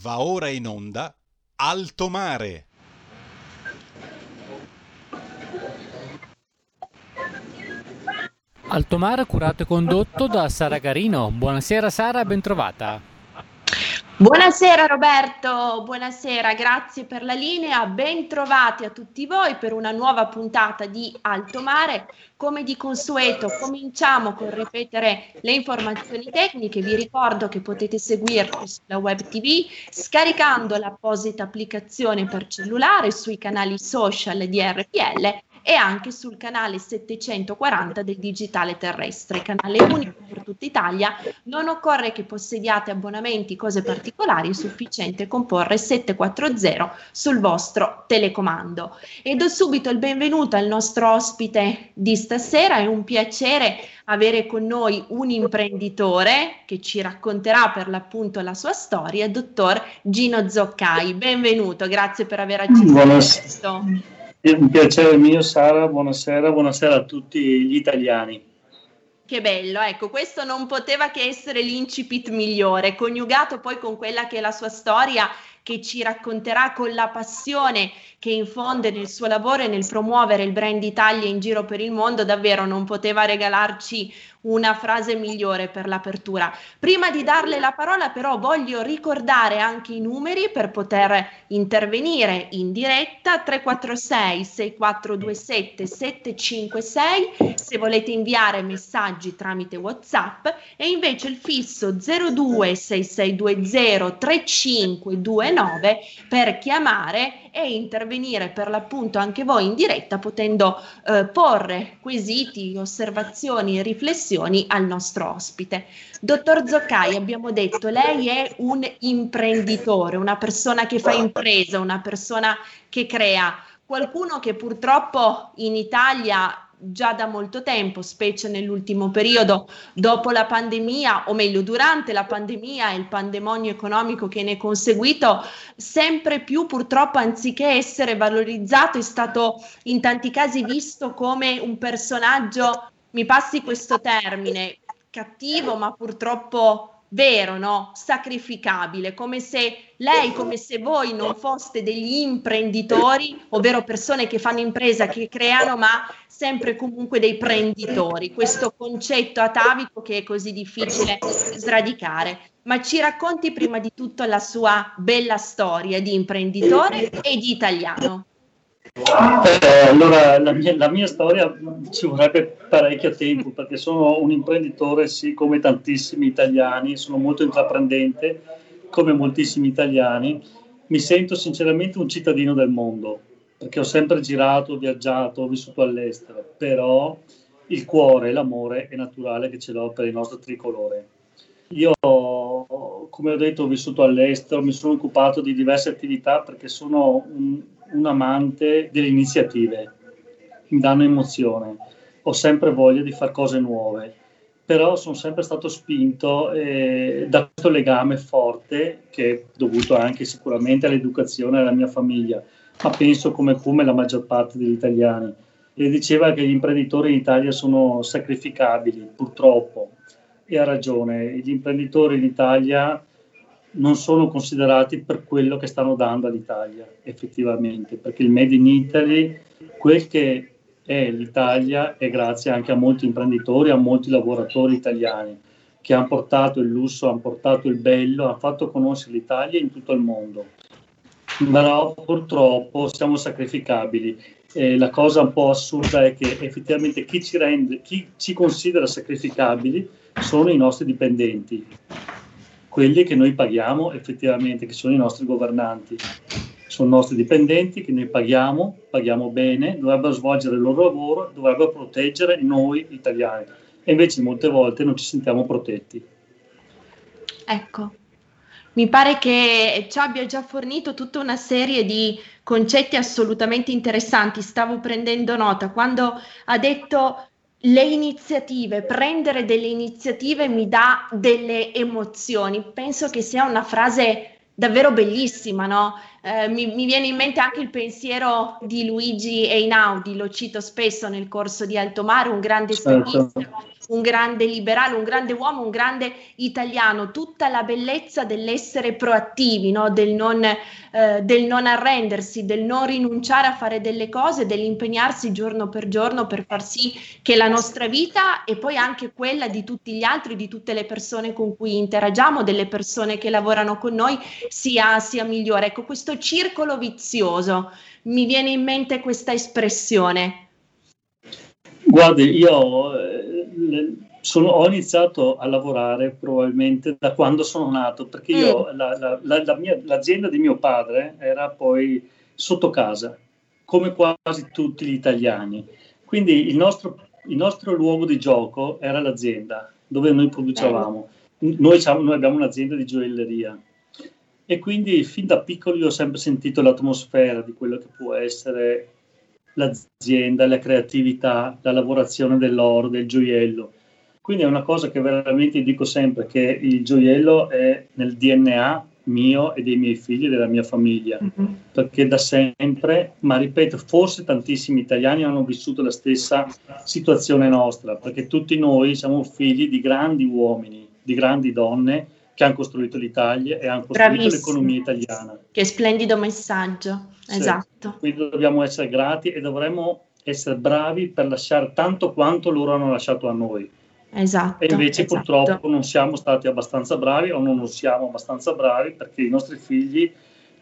Va ora in onda Alto Mare. Alto Mare curato e condotto da Sara Garino. Buonasera Sara, bentrovata. Buonasera Roberto, buonasera, grazie per la linea, bentrovati a tutti voi per una nuova puntata di Alto Mare. Come di consueto cominciamo con ripetere le informazioni tecniche, vi ricordo che potete seguirci sulla web tv scaricando l'apposita applicazione per cellulare sui canali social di RPL e anche sul canale 740 del digitale terrestre, canale unico per tutta Italia. Non occorre che possediate abbonamenti, cose particolari, è sufficiente comporre 740 sul vostro telecomando. E do subito il benvenuto al nostro ospite di stasera, è un piacere avere con noi un imprenditore che ci racconterà per l'appunto la sua storia, dottor Gino Zoccai. Benvenuto, grazie per aver accettato questo. Un piacere mio, Sara. Buonasera, buonasera a tutti gli italiani. Che bello, ecco, questo non poteva che essere l'incipit migliore, coniugato poi con quella che è la sua storia che ci racconterà con la passione che infonde nel suo lavoro e nel promuovere il brand Italia in giro per il mondo, davvero non poteva regalarci una frase migliore per l'apertura. Prima di darle la parola però voglio ricordare anche i numeri per poter intervenire in diretta 346 6427 756 se volete inviare messaggi tramite WhatsApp e invece il fisso 02 6620 3529 per chiamare e intervenire per l'appunto anche voi in diretta potendo eh, porre quesiti, osservazioni e riflessioni al nostro ospite. Dottor Zoccai, abbiamo detto, lei è un imprenditore, una persona che fa impresa, una persona che crea, qualcuno che purtroppo in Italia già da molto tempo, specie nell'ultimo periodo dopo la pandemia, o meglio durante la pandemia e il pandemonio economico che ne è conseguito, sempre più purtroppo anziché essere valorizzato è stato in tanti casi visto come un personaggio, mi passi questo termine, cattivo ma purtroppo vero, no? sacrificabile, come se lei, come se voi non foste degli imprenditori, ovvero persone che fanno impresa, che creano, ma sempre comunque dei prenditori, questo concetto atavico che è così difficile sradicare. Ma ci racconti prima di tutto la sua bella storia di imprenditore e di italiano. Eh, allora, la mia, la mia, storia ci vorrebbe parecchio tempo perché sono un imprenditore, sì, come tantissimi italiani, sono molto intraprendente, come moltissimi italiani. Mi sento sinceramente un cittadino del mondo perché ho sempre girato, viaggiato, vissuto all'estero, però il cuore, l'amore è naturale che ce l'ho per il nostro tricolore. Io, come ho detto, ho vissuto all'estero, mi sono occupato di diverse attività perché sono un, un amante delle iniziative, mi danno emozione, ho sempre voglia di fare cose nuove, però sono sempre stato spinto eh, da questo legame forte che è dovuto anche sicuramente all'educazione della mia famiglia, ma penso come come la maggior parte degli italiani. E diceva che gli imprenditori in Italia sono sacrificabili, purtroppo, e ha ragione, gli imprenditori in Italia non sono considerati per quello che stanno dando all'Italia, effettivamente, perché il Made in Italy, quel che è l'Italia, è grazie anche a molti imprenditori, a molti lavoratori italiani che hanno portato il lusso, hanno portato il bello, hanno fatto conoscere l'Italia in tutto il mondo. Però purtroppo siamo sacrificabili. E la cosa un po' assurda è che effettivamente chi ci, rende, chi ci considera sacrificabili sono i nostri dipendenti quelli che noi paghiamo effettivamente, che sono i nostri governanti. Sono i nostri dipendenti che noi paghiamo, paghiamo bene, dovrebbero svolgere il loro lavoro, dovrebbero proteggere noi italiani. E invece molte volte non ci sentiamo protetti. Ecco, mi pare che ci abbia già fornito tutta una serie di concetti assolutamente interessanti. Stavo prendendo nota quando ha detto le iniziative, prendere delle iniziative mi dà delle emozioni. Penso che sia una frase davvero bellissima, no? Eh, mi, mi, viene in mente anche il pensiero di Luigi Einaudi, lo cito spesso nel corso di Alto Mare, un grande certo. un grande liberale, un grande uomo, un grande italiano, tutta la bellezza dell'essere proattivi, no? del, non, eh, del, non, arrendersi, del non rinunciare a fare delle cose, dell'impegnarsi giorno per giorno per far sì che la nostra vita e poi anche quella di tutti gli altri, di tutte le persone con cui interagiamo, delle persone che lavorano con noi, sia, sia migliore. Ecco, questo circolo vizioso, mi viene in mente questa espressione. Guardi, io eh, sono, ho iniziato a lavorare probabilmente da quando sono nato, perché io, mm. la, la, la mia, l'azienda di mio padre era poi sotto casa, come quasi tutti gli italiani. Quindi il nostro, il nostro luogo di gioco era l'azienda dove noi producevamo. Noi, noi abbiamo un'azienda di gioielleria e quindi fin da piccolo io ho sempre sentito l'atmosfera di quello che può essere l'azienda, la creatività, la lavorazione dell'oro, del gioiello. Quindi è una cosa che veramente dico sempre, che il gioiello è nel DNA mio e dei miei figli e della mia famiglia, mm-hmm. perché da sempre, ma ripeto, forse tantissimi italiani hanno vissuto la stessa situazione nostra, perché tutti noi siamo figli di grandi uomini, di grandi donne che hanno costruito l'Italia e hanno costruito Bravissimo. l'economia italiana. Che splendido messaggio, sì. esatto. Quindi dobbiamo essere grati e dovremmo essere bravi per lasciare tanto quanto loro hanno lasciato a noi. Esatto. E invece esatto. purtroppo non siamo stati abbastanza bravi o non siamo abbastanza bravi perché i nostri figli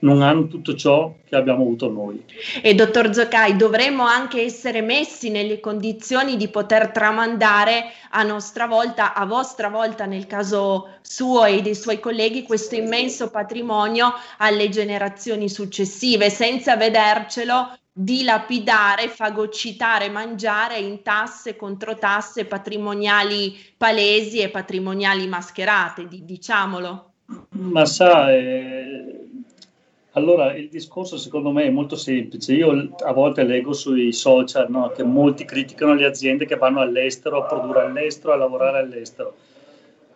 non hanno tutto ciò che abbiamo avuto noi. E dottor Zoccai, dovremmo anche essere messi nelle condizioni di poter tramandare a nostra volta, a vostra volta nel caso suo e dei suoi colleghi, questo immenso patrimonio alle generazioni successive, senza vedercelo dilapidare, fagocitare, mangiare in tasse contro tasse patrimoniali palesi e patrimoniali mascherate, diciamolo. Ma sa, eh, allora il discorso secondo me è molto semplice. Io a volte leggo sui social no, che molti criticano le aziende che vanno all'estero a produrre all'estero, a lavorare all'estero.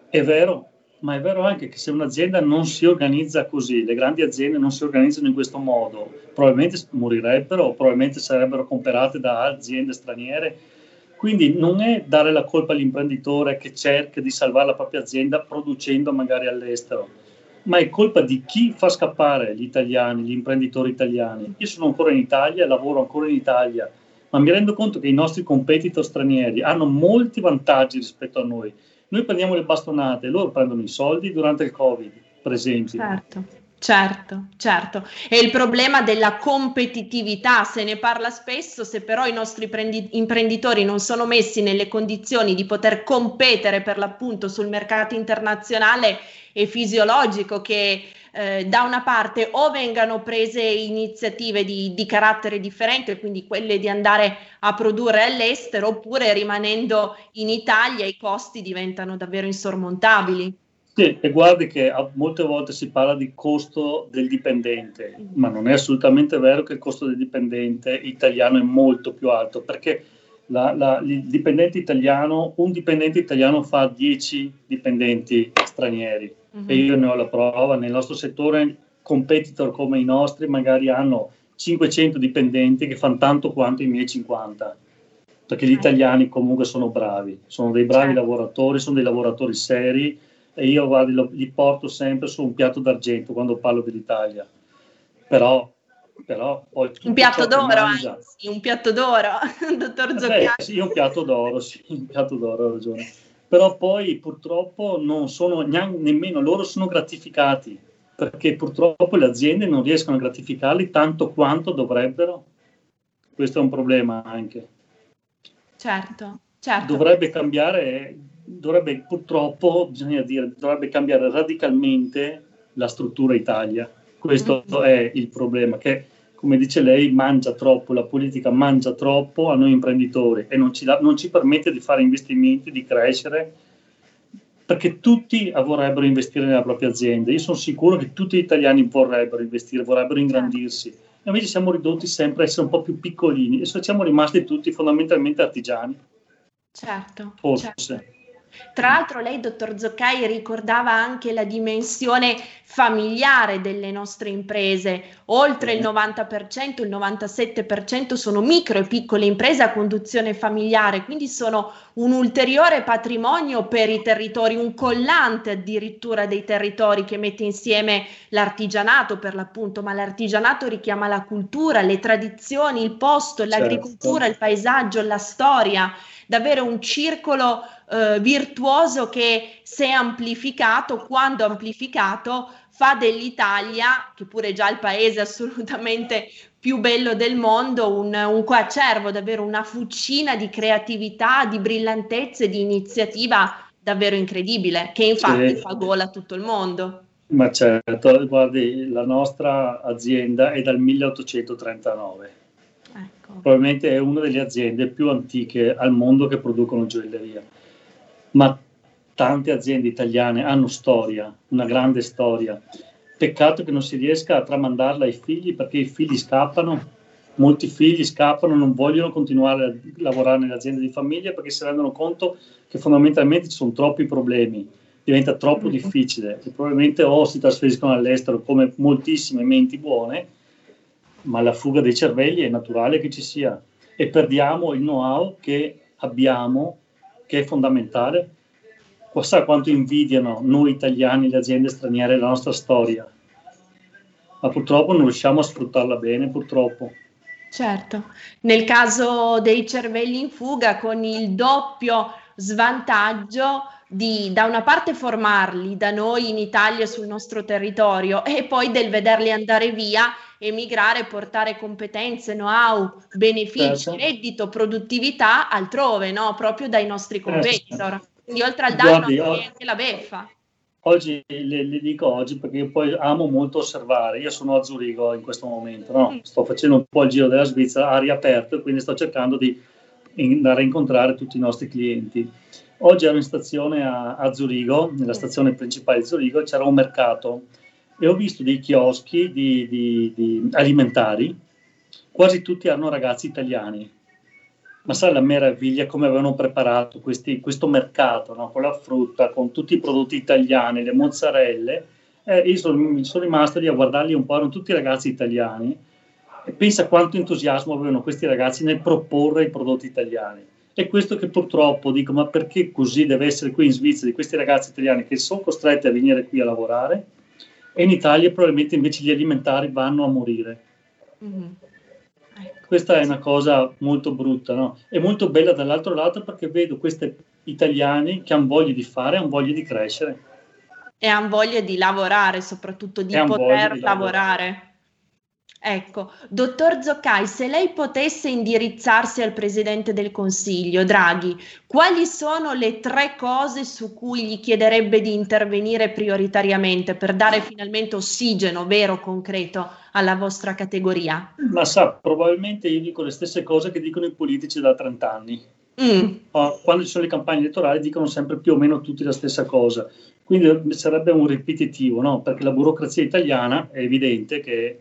È vero, ma è vero anche che se un'azienda non si organizza così, le grandi aziende non si organizzano in questo modo, probabilmente morirebbero probabilmente sarebbero comprate da aziende straniere. Quindi non è dare la colpa all'imprenditore che cerca di salvare la propria azienda producendo magari all'estero, ma è colpa di chi fa scappare gli italiani, gli imprenditori italiani. Io sono ancora in Italia, lavoro ancora in Italia, ma mi rendo conto che i nostri competitor stranieri hanno molti vantaggi rispetto a noi noi prendiamo le bastonate, loro prendono i soldi durante il Covid, per esempio. Certo. Certo, certo. E il problema della competitività, se ne parla spesso, se però i nostri prendi- imprenditori non sono messi nelle condizioni di poter competere per l'appunto sul mercato internazionale, è fisiologico che eh, da una parte o vengano prese iniziative di, di, carattere differente, quindi quelle di andare a produrre all'estero, oppure rimanendo in Italia i costi diventano davvero insormontabili. Sì, e guardi che molte volte si parla di costo del dipendente, ma non è assolutamente vero che il costo del dipendente italiano è molto più alto, perché la, la, il dipendente italiano, un dipendente italiano fa 10 dipendenti stranieri uh-huh. e io ne ho la prova, nel nostro settore competitor come i nostri magari hanno 500 dipendenti che fanno tanto quanto i miei 50, perché gli italiani comunque sono bravi, sono dei bravi certo. lavoratori, sono dei lavoratori seri e io guardi, lo, li porto sempre su un piatto d'argento quando parlo dell'Italia. Però, però poi un piatto d'oro, anzi, un piatto d'oro, dottor Zocchiani. Sì, un piatto d'oro, sì, un piatto d'oro, ha ragione però poi purtroppo non sono neanche, nemmeno loro sono gratificati perché purtroppo le aziende non riescono a gratificarli tanto quanto dovrebbero. Questo è un problema anche. Certo, certo. Dovrebbe cambiare, dovrebbe purtroppo, bisogna dire, dovrebbe cambiare radicalmente la struttura Italia. Questo mm-hmm. è il problema, che come dice lei, mangia troppo, la politica mangia troppo a noi imprenditori e non ci, da, non ci permette di fare investimenti, di crescere, perché tutti vorrebbero investire nella propria azienda. Io sono sicuro che tutti gli italiani vorrebbero investire, vorrebbero ingrandirsi. E invece siamo ridotti sempre a essere un po' più piccolini e siamo rimasti tutti fondamentalmente artigiani. Certo. Forse. Certo. Tra l'altro lei, dottor Zoccai, ricordava anche la dimensione familiare delle nostre imprese. Oltre il 90%, il 97% sono micro e piccole imprese a conduzione familiare, quindi sono un ulteriore patrimonio per i territori, un collante addirittura dei territori che mette insieme l'artigianato per l'appunto, ma l'artigianato richiama la cultura, le tradizioni, il posto, certo. l'agricoltura, il paesaggio, la storia davvero un circolo eh, virtuoso che se amplificato, quando amplificato, fa dell'Italia, che pure già il paese assolutamente più bello del mondo, un, un coacervo, davvero una fucina di creatività, di brillantezza e di iniziativa davvero incredibile, che infatti sì. fa gola a tutto il mondo. Ma certo, guardi, la nostra azienda è dal 1839 probabilmente è una delle aziende più antiche al mondo che producono gioielleria. Ma tante aziende italiane hanno storia, una grande storia. Peccato che non si riesca a tramandarla ai figli perché i figli scappano. Molti figli scappano, non vogliono continuare a lavorare nelle aziende di famiglia perché si rendono conto che fondamentalmente ci sono troppi problemi, diventa troppo mm-hmm. difficile e probabilmente o si trasferiscono all'estero come moltissime menti buone ma la fuga dei cervelli è naturale che ci sia e perdiamo il know-how che abbiamo, che è fondamentale. Sa quanto invidiano noi italiani le aziende straniere la nostra storia, ma purtroppo non riusciamo a sfruttarla bene, purtroppo. Certo, nel caso dei cervelli in fuga con il doppio svantaggio di da una parte formarli da noi in Italia sul nostro territorio e poi del vederli andare via, emigrare, portare competenze, know-how, benefici, certo. reddito, produttività altrove, no? proprio dai nostri certo. competitor. Quindi oltre al danno Guardi, anche, anche la beffa. Oggi le, le, dico oggi perché poi amo molto osservare. Io sono a Zurigo in questo momento, no? mm. sto facendo un po' il giro della Svizzera, ha riaperto e quindi sto cercando di andare a incontrare tutti i nostri clienti. Oggi ero in stazione a, a Zurigo, nella stazione principale di Zurigo, c'era un mercato e ho visto dei chioschi di, di, di alimentari, quasi tutti erano ragazzi italiani. Ma sai la meraviglia come avevano preparato questi, questo mercato no? con la frutta, con tutti i prodotti italiani, le mozzarelle. Eh, io sono, sono rimasto lì a guardarli un po', erano tutti ragazzi italiani. E pensa quanto entusiasmo avevano questi ragazzi nel proporre i prodotti italiani. È questo che purtroppo dico, ma perché così deve essere qui in Svizzera di questi ragazzi italiani che sono costretti a venire qui a lavorare e in Italia probabilmente invece gli alimentari vanno a morire. Mm-hmm. Ecco. Questa è una cosa molto brutta, no? È molto bella dall'altro lato perché vedo questi italiani che hanno voglia di fare, hanno voglia di crescere. E hanno voglia di lavorare, soprattutto di poter di lavorare. lavorare. Ecco, dottor Zoccai, se lei potesse indirizzarsi al Presidente del Consiglio, Draghi, quali sono le tre cose su cui gli chiederebbe di intervenire prioritariamente per dare finalmente ossigeno vero, concreto alla vostra categoria? Ma sa, probabilmente io dico le stesse cose che dicono i politici da 30 anni. Mm. Quando ci sono le campagne elettorali dicono sempre più o meno tutti la stessa cosa. Quindi sarebbe un ripetitivo, no? Perché la burocrazia italiana è evidente che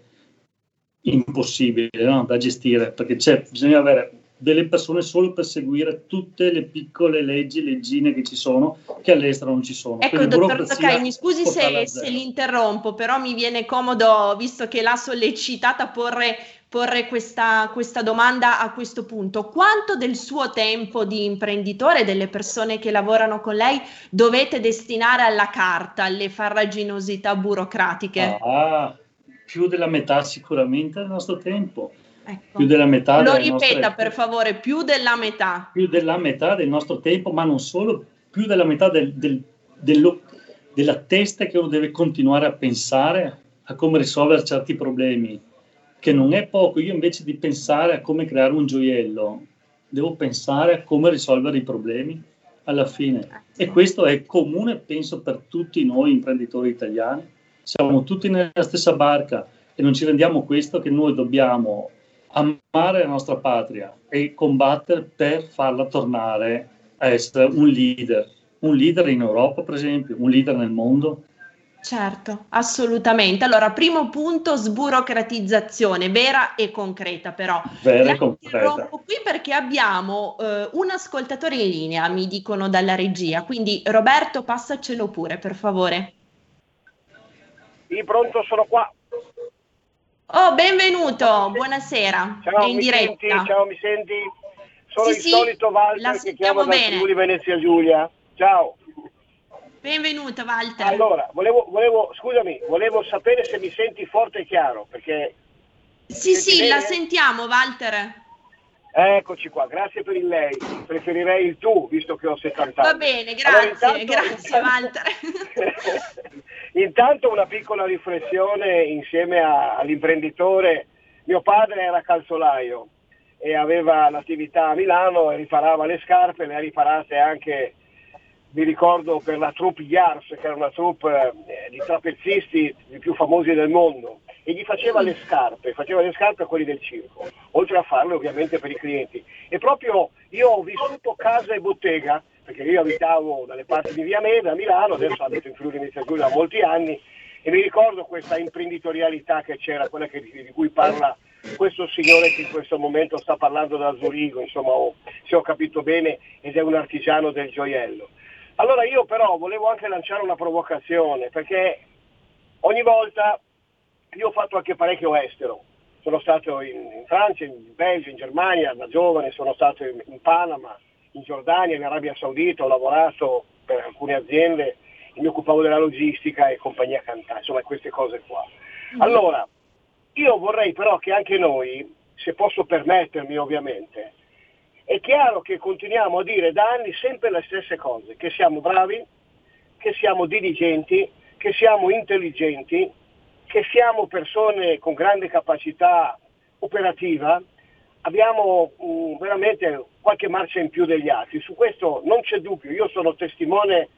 impossibile no? da gestire perché bisogna avere delle persone solo per seguire tutte le piccole leggi, leggine che ci sono, che all'estero non ci sono. Ecco, Quindi, dottor Sakai, mi scusi se, se l'interrompo, però mi viene comodo, visto che l'ha sollecitata, porre, porre questa, questa, domanda a questo punto. Quanto del suo tempo di imprenditore, delle persone che lavorano con lei, dovete destinare alla carta, alle farraginosità burocratiche? Ah, più della metà sicuramente del nostro tempo. Ecco. Più della metà Lo ripeta nostre... per favore, più della metà. Più della metà del nostro tempo, ma non solo, più della metà del, del, dello, della testa che uno deve continuare a pensare a come risolvere certi problemi, che non è poco. Io invece di pensare a come creare un gioiello, devo pensare a come risolvere i problemi alla fine. E ecco. questo è comune, penso, per tutti noi imprenditori italiani siamo tutti nella stessa barca e non ci rendiamo questo che noi dobbiamo amare la nostra patria e combattere per farla tornare a essere un leader, un leader in Europa per esempio, un leader nel mondo. Certo, assolutamente. Allora, primo punto, sburocratizzazione vera e concreta, però. Vera e concreta. qui perché abbiamo eh, un ascoltatore in linea, mi dicono dalla regia, quindi Roberto, passacelo pure, per favore. Sì, pronto, sono qua. Oh, benvenuto, buonasera. Ciao, in mi diretta. senti? Ciao, mi senti? Sono Sì, il sì, solito Walter la che sentiamo chiama da bene. Friuli Venezia Giulia. Ciao. Benvenuto, Walter. Allora, volevo, volevo, scusami, volevo sapere se mi senti forte e chiaro, perché sì, sì, la bene? sentiamo, Walter. Eccoci qua, grazie per il lei. Preferirei il tu, visto che ho 70 anni. Va bene, Allora, grazie, intanto- grazie, Walter. Intanto una piccola riflessione insieme a- all'imprenditore. Mio padre era calzolaio e aveva l'attività a Milano e riparava le scarpe, le ha riparate anche, mi ricordo, per la troupe Yars, che era una troupe eh, di trapezzisti i più famosi del mondo, e gli faceva le scarpe, faceva le scarpe a quelli del circo, oltre a farle ovviamente per i clienti. E proprio io ho vissuto casa e bottega, perché io abitavo dalle parti di Via Meda a Milano, adesso abito in Friuli Venezia Giulia da molti anni, e mi ricordo questa imprenditorialità che c'era, quella che- di cui parla questo signore che in questo momento sta parlando da Zurigo, insomma, ho- se ho capito bene, ed è un artigiano del gioiello. Allora io però volevo anche lanciare una provocazione, perché ogni volta io ho fatto anche parecchio estero. Sono stato in, in Francia, in Belgio, in Germania, da giovane sono stato in, in Panama, in Giordania, in Arabia Saudita, ho lavorato per alcune aziende, mi occupavo della logistica e compagnia cantante, insomma queste cose qua. Allora, io vorrei però che anche noi, se posso permettermi ovviamente, è chiaro che continuiamo a dire da anni sempre le stesse cose, che siamo bravi, che siamo diligenti, che siamo intelligenti, che siamo persone con grande capacità operativa, abbiamo mm, veramente qualche marcia in più degli altri. Su questo non c'è dubbio, io sono testimone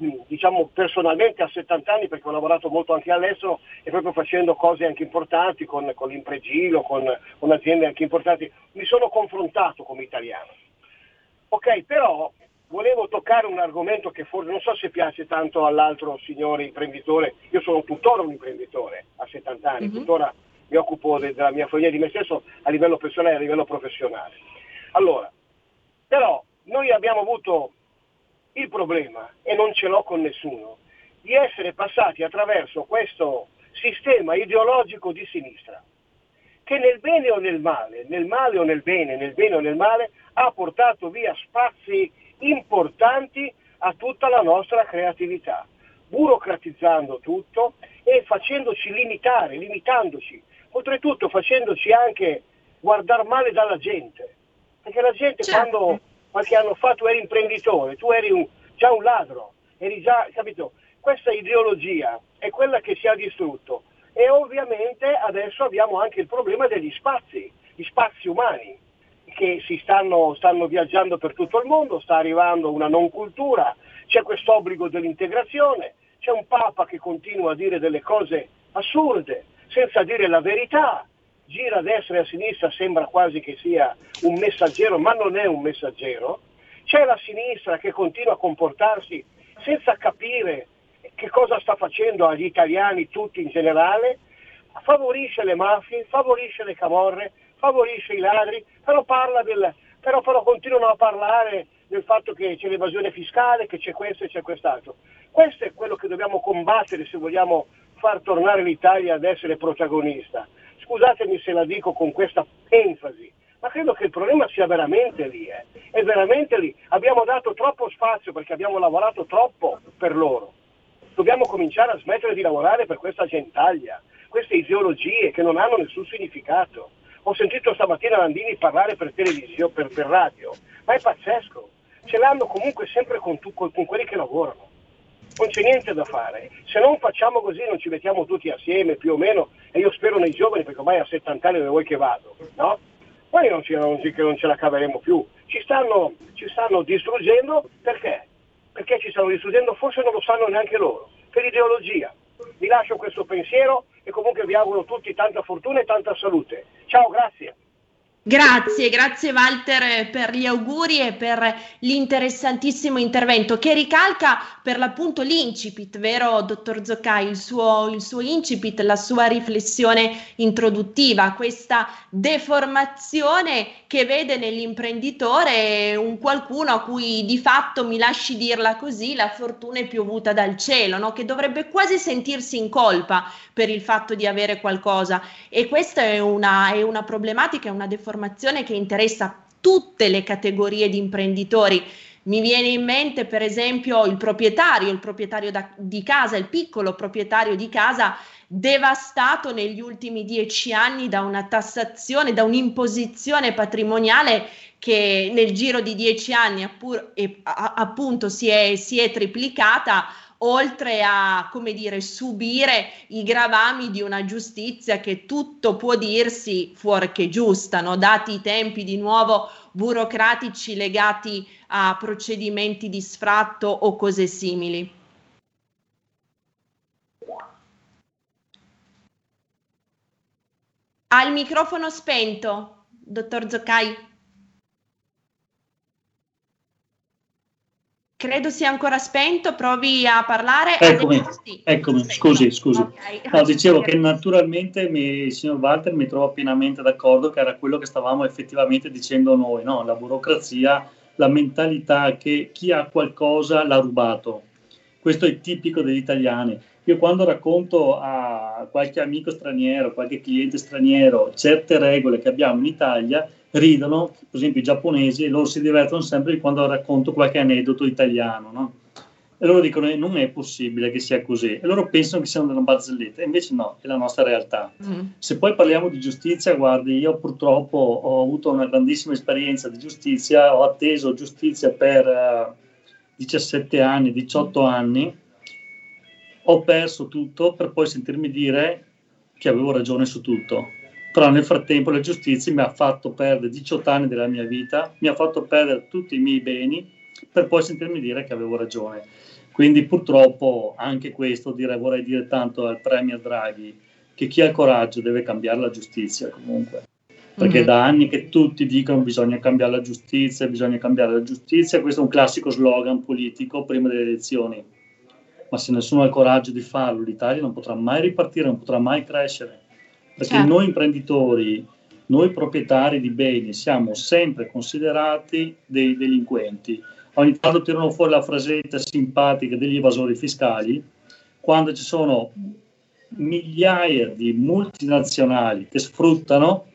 mm, diciamo personalmente a 70 anni perché ho lavorato molto anche all'estero e proprio facendo cose anche importanti con, con l'impregilo, con, con aziende anche importanti, mi sono confrontato come italiano. Ok, però volevo toccare un argomento che forse non so se piace tanto all'altro signore imprenditore, io sono tuttora un imprenditore a 70 anni, Mhm. tuttora mi occupo de- della mia famiglia di me stesso a livello personale e a livello professionale. Allora, però noi abbiamo avuto il problema, e non ce l'ho con nessuno, di essere passati attraverso questo sistema ideologico di sinistra, che nel bene o nel male, nel male o nel bene, nel bene o nel male, ha portato via spazi importanti a tutta la nostra creatività, burocratizzando tutto e facendoci limitare, limitandoci, oltretutto facendoci anche guardare male dalla gente, perché la gente Certo. quando qualche anno fa tu eri imprenditore, tu eri un- già un ladro, eri già, capito? Questa ideologia è quella che si è distrutto e ovviamente adesso abbiamo anche il problema degli spazi, gli spazi umani che stanno, stanno viaggiando per tutto il mondo, sta arrivando una non cultura, c'è questo obbligo dell'integrazione, c'è un Papa che continua a dire delle cose assurde, senza dire la verità, gira a destra e a sinistra, sembra quasi che sia un messaggero, ma non è un messaggero, c'è la sinistra che continua a comportarsi senza capire che cosa sta facendo agli italiani tutti in generale, favorisce le mafie, favorisce le camorre, favorisce i ladri, però, del, però, però continuano a parlare del fatto che c'è l'evasione fiscale, che c'è questo e c'è quest'altro. Questo è quello che dobbiamo combattere se vogliamo far tornare l'Italia ad essere protagonista. Scusatemi se la dico con questa enfasi, ma credo che il problema sia veramente lì, eh. è veramente lì. Abbiamo dato troppo spazio perché abbiamo lavorato troppo per loro. Dobbiamo cominciare a smettere di lavorare per questa gentaglia, queste ideologie che non hanno nessun significato. Ho sentito stamattina Landini parlare per televisione, per, per radio, ma è pazzesco. Ce l'hanno comunque sempre con, tu- con quelli che lavorano non c'è niente da fare. Se non facciamo così, non ci mettiamo tutti assieme più o meno, e io spero nei giovani, perché ormai a 70 anni dove vuoi che vado, no? Poi non, non, non ce la caveremo più. Ci stanno, ci stanno distruggendo perché? Perché ci stanno distruggendo, forse non lo sanno neanche loro, per ideologia. Lascio questo pensiero e comunque vi auguro tutti tanta fortuna e tanta salute. Ciao, grazie. Grazie, grazie Walter per gli auguri e per l'interessantissimo intervento che ricalca per l'appunto l'incipit, vero dottor Zoccai, il suo, il suo incipit, la sua riflessione introduttiva, questa deformazione che vede nell'imprenditore un qualcuno a cui di fatto, mi lasci dirla così, la fortuna è piovuta dal cielo, no? che dovrebbe quasi sentirsi in colpa per il fatto di avere qualcosa e questa è una, è una problematica, è una deformazione informazione che interessa tutte le categorie di imprenditori. Mi viene in mente per esempio il proprietario, il proprietario da, di casa, il piccolo proprietario di casa devastato negli ultimi dieci anni da una tassazione, da un'imposizione patrimoniale che nel giro di dieci anni appur, e, a, appunto si è, si è triplicata oltre a, come dire, subire i gravami di una giustizia che tutto può dirsi fuorché giusta, no? dati i tempi di nuovo burocratici legati a procedimenti di sfratto o cose simili. Ha il microfono spento, dottor Zoccai. Credo sia ancora spento, provi a parlare. Eccomi, sì. eccomi scusi, scusi. Okay. No, dicevo che naturalmente mi, il signor Walter mi trova pienamente d'accordo che era quello che stavamo effettivamente dicendo noi, no? la burocrazia, la mentalità che chi ha qualcosa l'ha rubato. Questo è tipico degli italiani. Io quando racconto a qualche amico straniero, qualche cliente straniero, certe regole che abbiamo in Italia, ridono, per esempio i giapponesi, loro si divertono sempre quando racconto qualche aneddoto italiano, no? E loro dicono eh, non è possibile che sia così. E loro pensano che sia una barzelletta, invece no, è la nostra realtà. Mm. Se poi parliamo di giustizia, guardi, io purtroppo ho avuto una grandissima esperienza di giustizia, ho atteso giustizia per uh, eh, 17 anni, 18 anni, ho perso tutto per poi sentirmi dire che avevo ragione su tutto però nel frattempo la giustizia mi ha fatto perdere 18 anni della mia vita, mi ha fatto perdere tutti i miei beni per poi sentirmi dire che avevo ragione. Quindi purtroppo anche questo dire, vorrei dire tanto al Premier Draghi che chi ha il coraggio deve cambiare la giustizia comunque. Perché mm-hmm. da anni che tutti dicono bisogna cambiare la giustizia, bisogna cambiare la giustizia, questo è un classico slogan politico prima delle elezioni. Ma se nessuno ha il coraggio di farlo, l'Italia non potrà mai ripartire, non potrà mai crescere perché certo. noi imprenditori, noi proprietari di beni siamo sempre considerati dei delinquenti. Ogni tanto tirano fuori la frasetta simpatica degli evasori fiscali, quando ci sono migliaia di multinazionali che sfruttano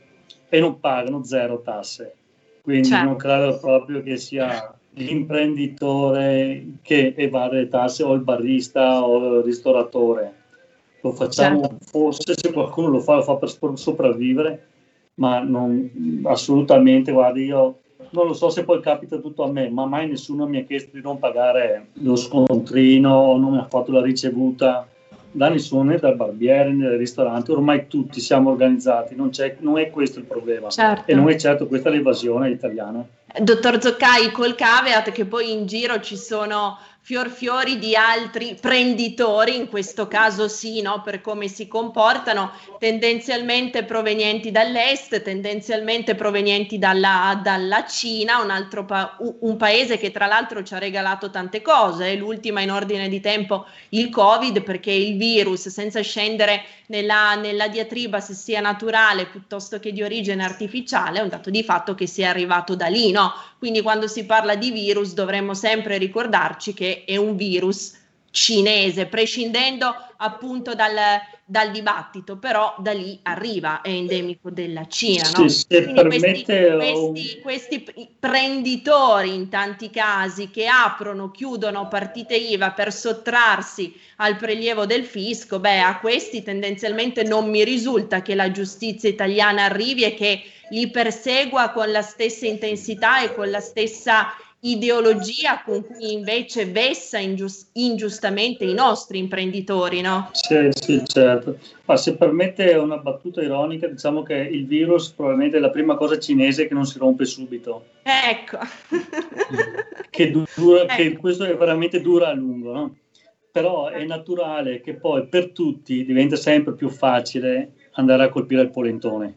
e non pagano zero tasse. Quindi certo. non credo proprio che sia l'imprenditore che evade le tasse o il barista o il ristoratore lo facciamo certo. forse se qualcuno lo fa, lo fa per sopravvivere, ma non, assolutamente, guardi, io non lo so se poi capita tutto a me, ma mai nessuno mi ha chiesto di non pagare lo scontrino, non mi ha fatto la ricevuta da nessuno, né dal barbiere né dal ristorante, ormai tutti siamo organizzati, non, non è questo il problema certo. e non è certo questa l'evasione italiana. Dottor Zoccai, col caveat che poi in giro ci sono fior fiori di altri prenditori, in questo caso sì, no, per come si comportano, tendenzialmente provenienti dall'est, tendenzialmente provenienti dalla, dalla Cina, un, altro pa- un paese che tra l'altro ci ha regalato tante cose, l'ultima in ordine di tempo il Covid, perché il virus, senza scendere nella, nella diatriba se sia naturale piuttosto che di origine artificiale, è un dato di fatto che sia arrivato da lì, no? Quindi quando si parla di virus dovremmo sempre ricordarci che è un virus cinese, prescindendo appunto dal, dal dibattito, però da lì arriva, è endemico della Cina. No? Sì, questi, questi, questi, prenditori in tanti casi che aprono, chiudono partite IVA per sottrarsi al prelievo del fisco, beh, a questi tendenzialmente non mi risulta che la giustizia italiana arrivi e che li persegua con la stessa intensità e con la stessa ideologia con cui invece vessa ingiust- ingiustamente i nostri imprenditori, no? Sì, sì, certo. Ma se permette una battuta ironica, diciamo che il virus probabilmente è la prima cosa cinese che non si rompe subito. Ecco. che, dura, ecco. che questo è veramente dura a lungo, no? Però è naturale che poi per tutti diventa sempre più facile andare a colpire il polentone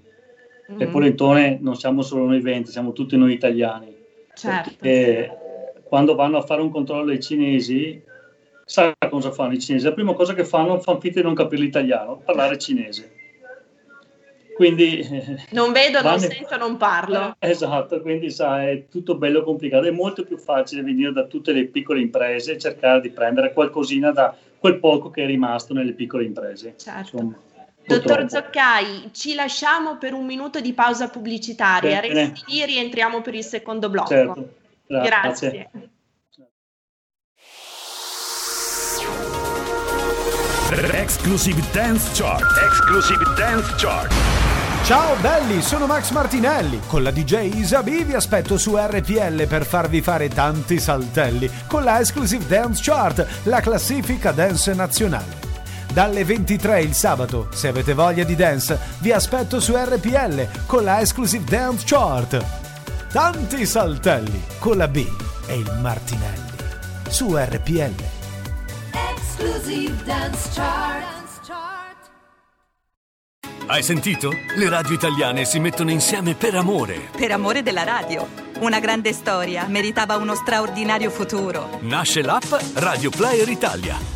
mm-hmm. e polentone non siamo solo noi 20, siamo tutti noi italiani. Certo. Quando vanno a fare un controllo ai cinesi, sa cosa fanno i cinesi? La prima cosa che fanno, fanno finta di non capire l'italiano, parlare cinese. Quindi, non vedo, non sento, non parlo. Eh, esatto, quindi sa, è tutto bello complicato. È molto più facile venire da tutte le piccole imprese e cercare di prendere qualcosina da quel poco che è rimasto nelle piccole imprese. Certo. Insomma, Dottor Zoccai, ci lasciamo per un minuto di pausa pubblicitaria. Bene. Resti lì, rientriamo per il secondo blocco. Certo. Grazie. Grazie. Exclusive Dance Chart. Exclusive Dance Chart. Ciao belli, sono Max Martinelli. Con la DJ Isabi vi aspetto su RPL per farvi fare tanti saltelli con la Exclusive Dance Chart, la classifica dance nazionale. Dalle 23 il sabato, se avete voglia di dance, vi aspetto su RPL con la Exclusive Dance Chart. Tanti saltelli con la B e il Martinelli su RPL. Exclusive Dance Chart. Hai sentito? Le radio italiane si mettono insieme per amore. Per amore della radio. Una grande storia meritava uno straordinario futuro. Nasce l'app Radio Player Italia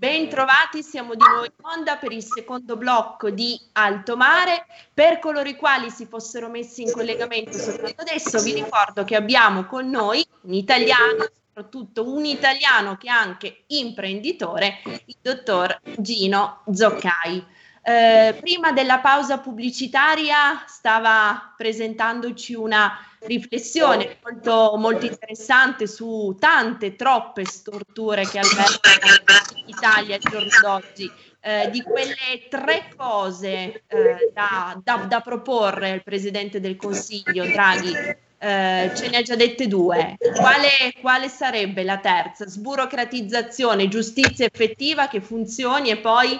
Bentrovati, siamo di nuovo in onda per il secondo blocco di Alto Mare. Per coloro i quali si fossero messi in collegamento soltanto adesso, vi ricordo che abbiamo con noi un italiano, soprattutto un italiano che è anche imprenditore, il dottor Gino Zoccai. Eh, prima della pausa pubblicitaria stava presentandoci una riflessione molto, molto interessante su tante, troppe storture che albergano in Italia al giorno d'oggi. Eh, di quelle tre cose eh, da, da, da, proporre al Presidente del Consiglio, Draghi, eh, ce ne ha già dette due. Quale, quale sarebbe la terza? Sburocratizzazione, giustizia effettiva che funzioni e poi...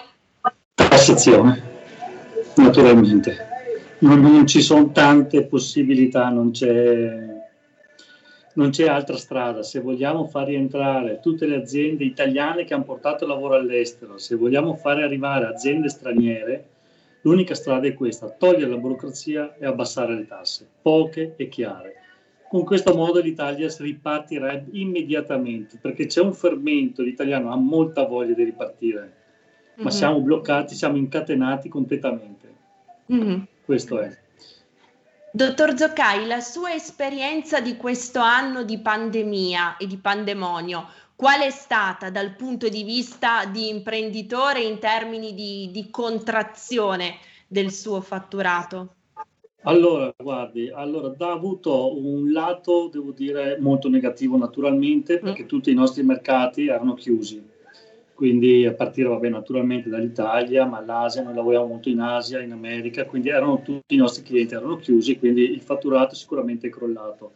Tassazione, naturalmente non, non ci sono tante possibilità, non c'è, non c'è altra strada. Se vogliamo far rientrare tutte le aziende italiane che hanno portato lavoro all'estero, se vogliamo fare arrivare aziende straniere, l'unica strada è questa, togliere la burocrazia e abbassare le tasse, poche e chiare. Con questo modo l'Italia si ripartirebbe immediatamente, perché c'è un fermento, l'italiano ha molta voglia di ripartire, ma mm-hmm. siamo bloccati, siamo incatenati completamente. Mm-hmm. Questo è. Dottor Zoccai, la sua esperienza di questo anno di pandemia e di pandemonio, qual è stata dal punto di vista di imprenditore in termini di, di contrazione del suo fatturato? Allora, guardi, allora, ha avuto un lato, devo dire, molto negativo naturalmente, perché mm. tutti i nostri mercati erano chiusi quindi a partire vabbè, naturalmente dall'Italia, ma l'Asia, noi lavoriamo molto in Asia, in America, quindi erano tutti i nostri clienti erano chiusi, quindi il fatturato sicuramente è crollato.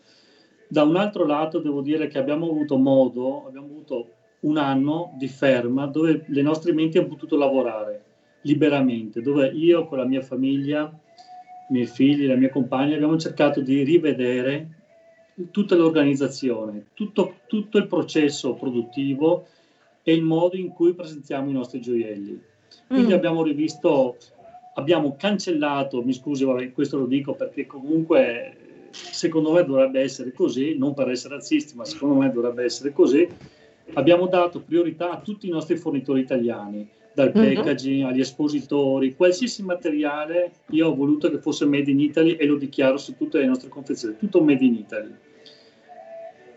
Da un altro lato devo dire che abbiamo avuto modo, abbiamo avuto un anno di ferma dove le nostre menti hanno potuto lavorare liberamente, dove io con la mia famiglia, i miei figli, la mia compagna abbiamo cercato di rivedere tutta l'organizzazione, tutto, tutto il processo produttivo e il modo in cui presentiamo i nostri gioielli. Quindi mm. abbiamo rivisto, abbiamo cancellato, mi scusi, vabbè, questo lo dico perché comunque secondo me dovrebbe essere così, non per essere razzisti, ma secondo me dovrebbe essere così. Abbiamo dato priorità a tutti i nostri fornitori italiani, dal mm-hmm. packaging mm-hmm. agli espositori, qualsiasi materiale io ho voluto che fosse made in Italy e lo dichiaro su tutte le nostre confezioni, tutto made in Italy.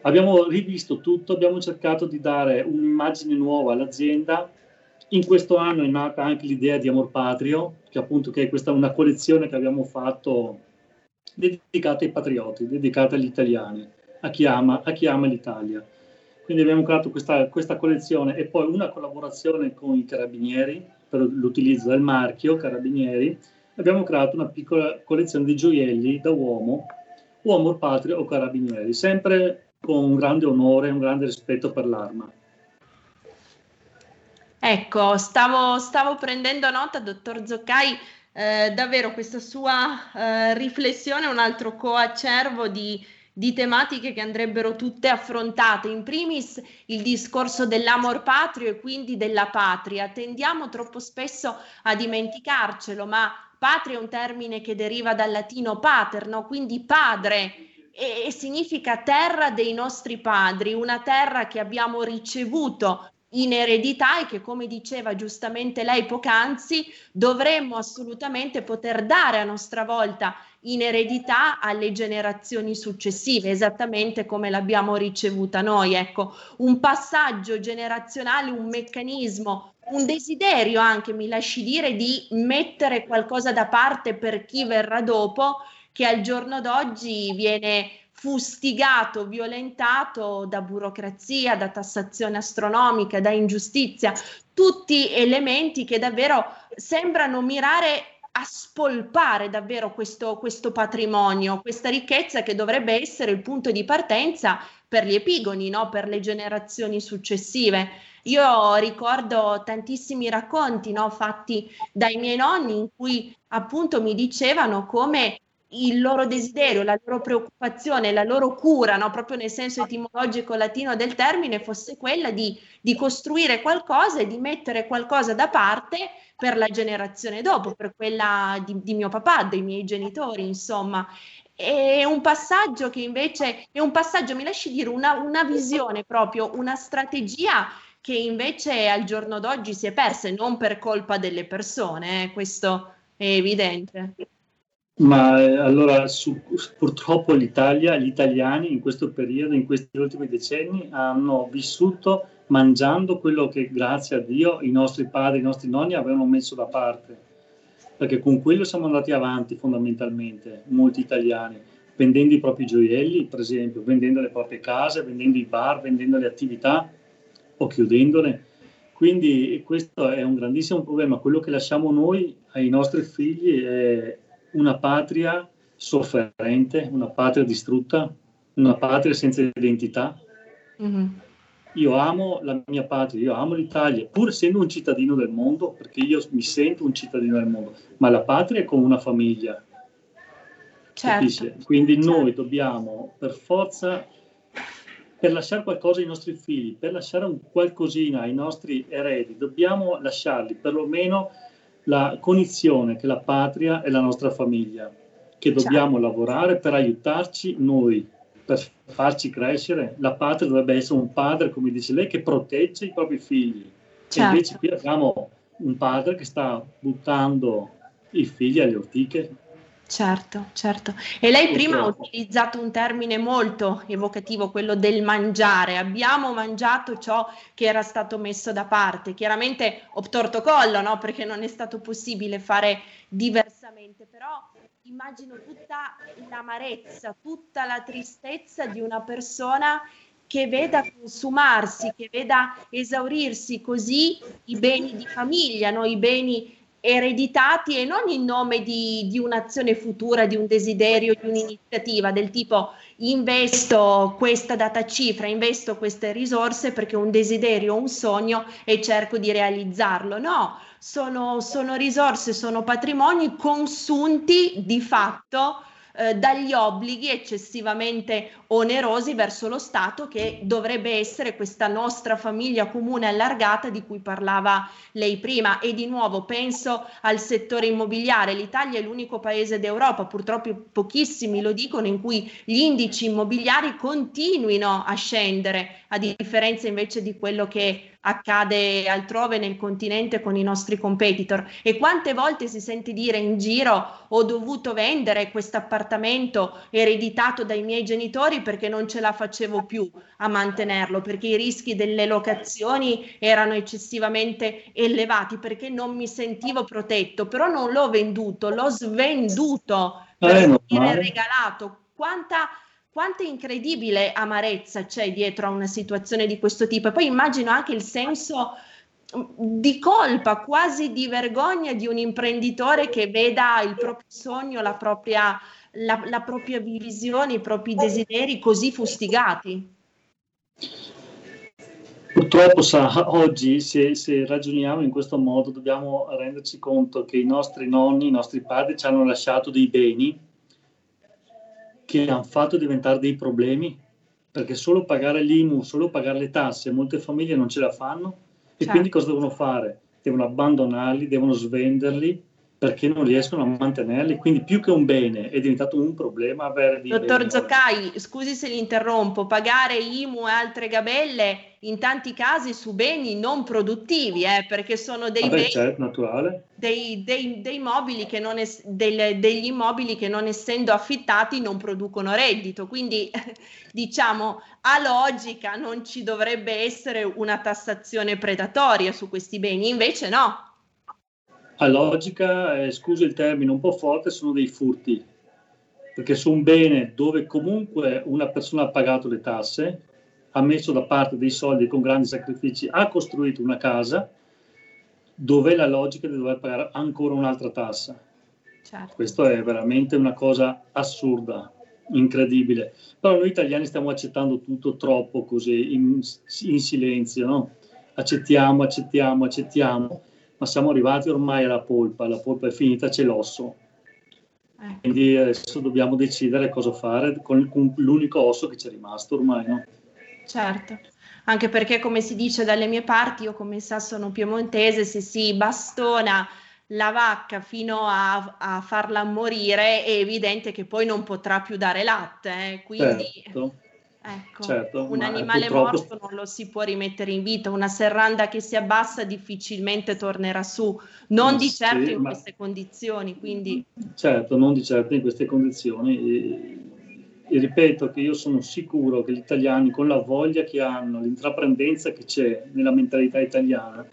Abbiamo rivisto tutto, abbiamo cercato di dare un'immagine nuova all'azienda. In questo anno è nata anche l'idea di Amor Patrio, che appunto che è questa una collezione che abbiamo fatto dedicata ai patrioti, dedicata agli italiani, a chi ama, a chi ama l'Italia. Quindi abbiamo creato questa, questa collezione e poi una collaborazione con i carabinieri per l'utilizzo del marchio carabinieri. Abbiamo creato una piccola collezione di gioielli da uomo, uomo patrio o carabinieri, sempre con un grande onore e un grande rispetto per l'arma. Ecco, stavo, stavo prendendo nota, dottor Zoccai, eh, davvero questa sua eh, riflessione un altro coacervo di, di tematiche che andrebbero tutte affrontate. In primis il discorso dell'amor patrio e quindi della patria. Tendiamo troppo spesso a dimenticarcelo, ma patria è un termine che deriva dal latino pater, no? quindi padre e, significa terra dei nostri padri, una terra che abbiamo ricevuto in eredità e che, come diceva giustamente lei poc'anzi, dovremmo assolutamente poter dare a nostra volta in eredità alle generazioni successive, esattamente come l'abbiamo ricevuta noi. Ecco, un passaggio generazionale, un meccanismo, un desiderio anche, mi lasci dire, di mettere qualcosa da parte per chi verrà dopo che al giorno d'oggi viene fustigato, violentato da burocrazia, da tassazione astronomica, da ingiustizia, tutti elementi che davvero sembrano mirare a spolpare davvero questo, questo patrimonio, questa ricchezza che dovrebbe essere il punto di partenza per gli epigoni, no? per le generazioni successive. Io ricordo tantissimi racconti no? fatti dai miei nonni in cui appunto mi dicevano come il loro desiderio, la loro preoccupazione, la loro cura, no? proprio nel senso etimologico latino del termine, fosse quella di, di, costruire qualcosa e di mettere qualcosa da parte per la generazione dopo, per quella di, di mio papà, dei miei genitori, insomma. È un passaggio che invece è un passaggio, mi lasci dire, una, una visione proprio, una strategia che invece al giorno d'oggi si è persa, e non per colpa delle persone, eh? questo è evidente. Ma eh, allora su, purtroppo l'Italia, gli italiani in questo periodo, in questi ultimi decenni, hanno vissuto mangiando quello che grazie a Dio i nostri padri, i nostri nonni avevano messo da parte. Perché con quello siamo andati avanti fondamentalmente, molti italiani, vendendo i propri gioielli, per esempio, vendendo le proprie case, vendendo i bar, vendendo le attività o chiudendole. Quindi questo è un grandissimo problema. Quello che lasciamo noi ai nostri figli è una patria sofferente, una patria distrutta, una patria senza identità. Mm-hmm. Io amo la mia patria, io amo l'Italia, pur essendo un cittadino del mondo, perché io mi sento un cittadino del mondo, ma la patria è come una famiglia. Certo. Quindi certo. noi dobbiamo per forza, per lasciare qualcosa ai nostri figli, per lasciare un qualcosina ai nostri eredi, dobbiamo lasciarli perlomeno la cognizione che la patria è la nostra famiglia, che dobbiamo certo. lavorare per aiutarci noi, per farci crescere. La patria dovrebbe essere un padre, come dice lei, che protegge i propri figli. Certo. E invece qui abbiamo un padre che sta buttando i figli alle ortiche. Certo, certo. E lei prima ha utilizzato un termine molto evocativo, quello del mangiare. Abbiamo mangiato ciò che era stato messo da parte. Chiaramente ho torto collo, no? Perché non è stato possibile fare diversamente, però immagino tutta l'amarezza, tutta la tristezza di una persona che veda consumarsi, che veda esaurirsi così i beni di famiglia, no? i beni ereditati e non in nome di, di, un'azione futura, di un desiderio, di un'iniziativa del tipo investo questa data cifra, investo queste risorse perché ho un desiderio, un sogno e cerco di realizzarlo. No, sono, sono risorse, sono patrimoni consunti di fatto eh, dagli obblighi eccessivamente onerosi verso lo Stato che dovrebbe essere questa nostra famiglia comune allargata di cui parlava lei prima. E di nuovo penso al settore immobiliare. l'Italia è l'unico paese d'Europa purtroppo pochissimi lo dicono in cui gli indici immobiliari continuino a scendere a differenza invece di quello che accade altrove nel continente con i nostri competitor. E quante volte si sente dire in giro ho dovuto vendere questo appartamento ereditato dai miei genitori perché non ce la facevo più a mantenerlo, perché i rischi delle locazioni erano eccessivamente elevati, perché non mi sentivo protetto, però non l'ho venduto, l'ho svenduto per Eh, venire normale. regalato. Quanta quanta incredibile amarezza c'è dietro a una situazione di questo tipo. E poi immagino anche il senso mm, di colpa, quasi di vergogna di un imprenditore che veda il proprio sogno, la propria, la, la propria visione, i propri desideri così fustigati. Purtroppo sa, oggi se, se ragioniamo in questo modo dobbiamo renderci conto che i nostri nonni, i nostri padri ci hanno lasciato dei beni che hanno fatto diventare dei problemi perché solo pagare l'IMU, solo pagare le tasse, molte famiglie non ce la fanno e Certo. quindi cosa devono fare? Devono abbandonarli, devono svenderli perché non riescono a mantenerli. Quindi più che un bene è diventato un problema avere Dottor. Zoccai, scusi se l'interrompo, pagare IMU e altre gabelle in tanti casi su beni non produttivi, eh, perché sono dei Vabbè, beni certo, naturale. dei, dei- dei mobili che non es- del- degli immobili che non essendo affittati non producono reddito. Quindi diciamo a logica non ci dovrebbe essere una tassazione predatoria su questi beni, invece no. A logica, eh, scuso il termine un po' forte, sono dei furti, perché su un bene dove comunque una persona ha pagato le tasse, ha messo da parte dei soldi con grandi sacrifici, ha costruito una casa, dov'è la logica di dover pagare ancora un'altra tassa? Certo. Questo è veramente una cosa assurda, incredibile. Però noi italiani stiamo accettando tutto troppo così, in, in silenzio, no? Accettiamo, accettiamo, accettiamo, ma siamo arrivati ormai alla polpa, la polpa è finita, c'è l'osso. Ecco. Quindi adesso dobbiamo decidere cosa fare con, con l'unico osso che ci è rimasto ormai, no? Certo, anche perché come si dice dalle mie parti, io come sa sono piemontese, se si bastona la vacca fino a, a farla morire è evidente che poi non potrà più dare latte, eh, Quindi Certo, ecco, certo, un ma animale purtroppo- morto non lo si può rimettere in vita, una serranda che si abbassa difficilmente tornerà su, non Ma di certo sì, in ma- queste condizioni, quindi Certo, non di certo in queste condizioni. E, e ripeto che io sono sicuro che gli italiani, con la voglia che hanno, l'intraprendenza che c'è nella mentalità italiana,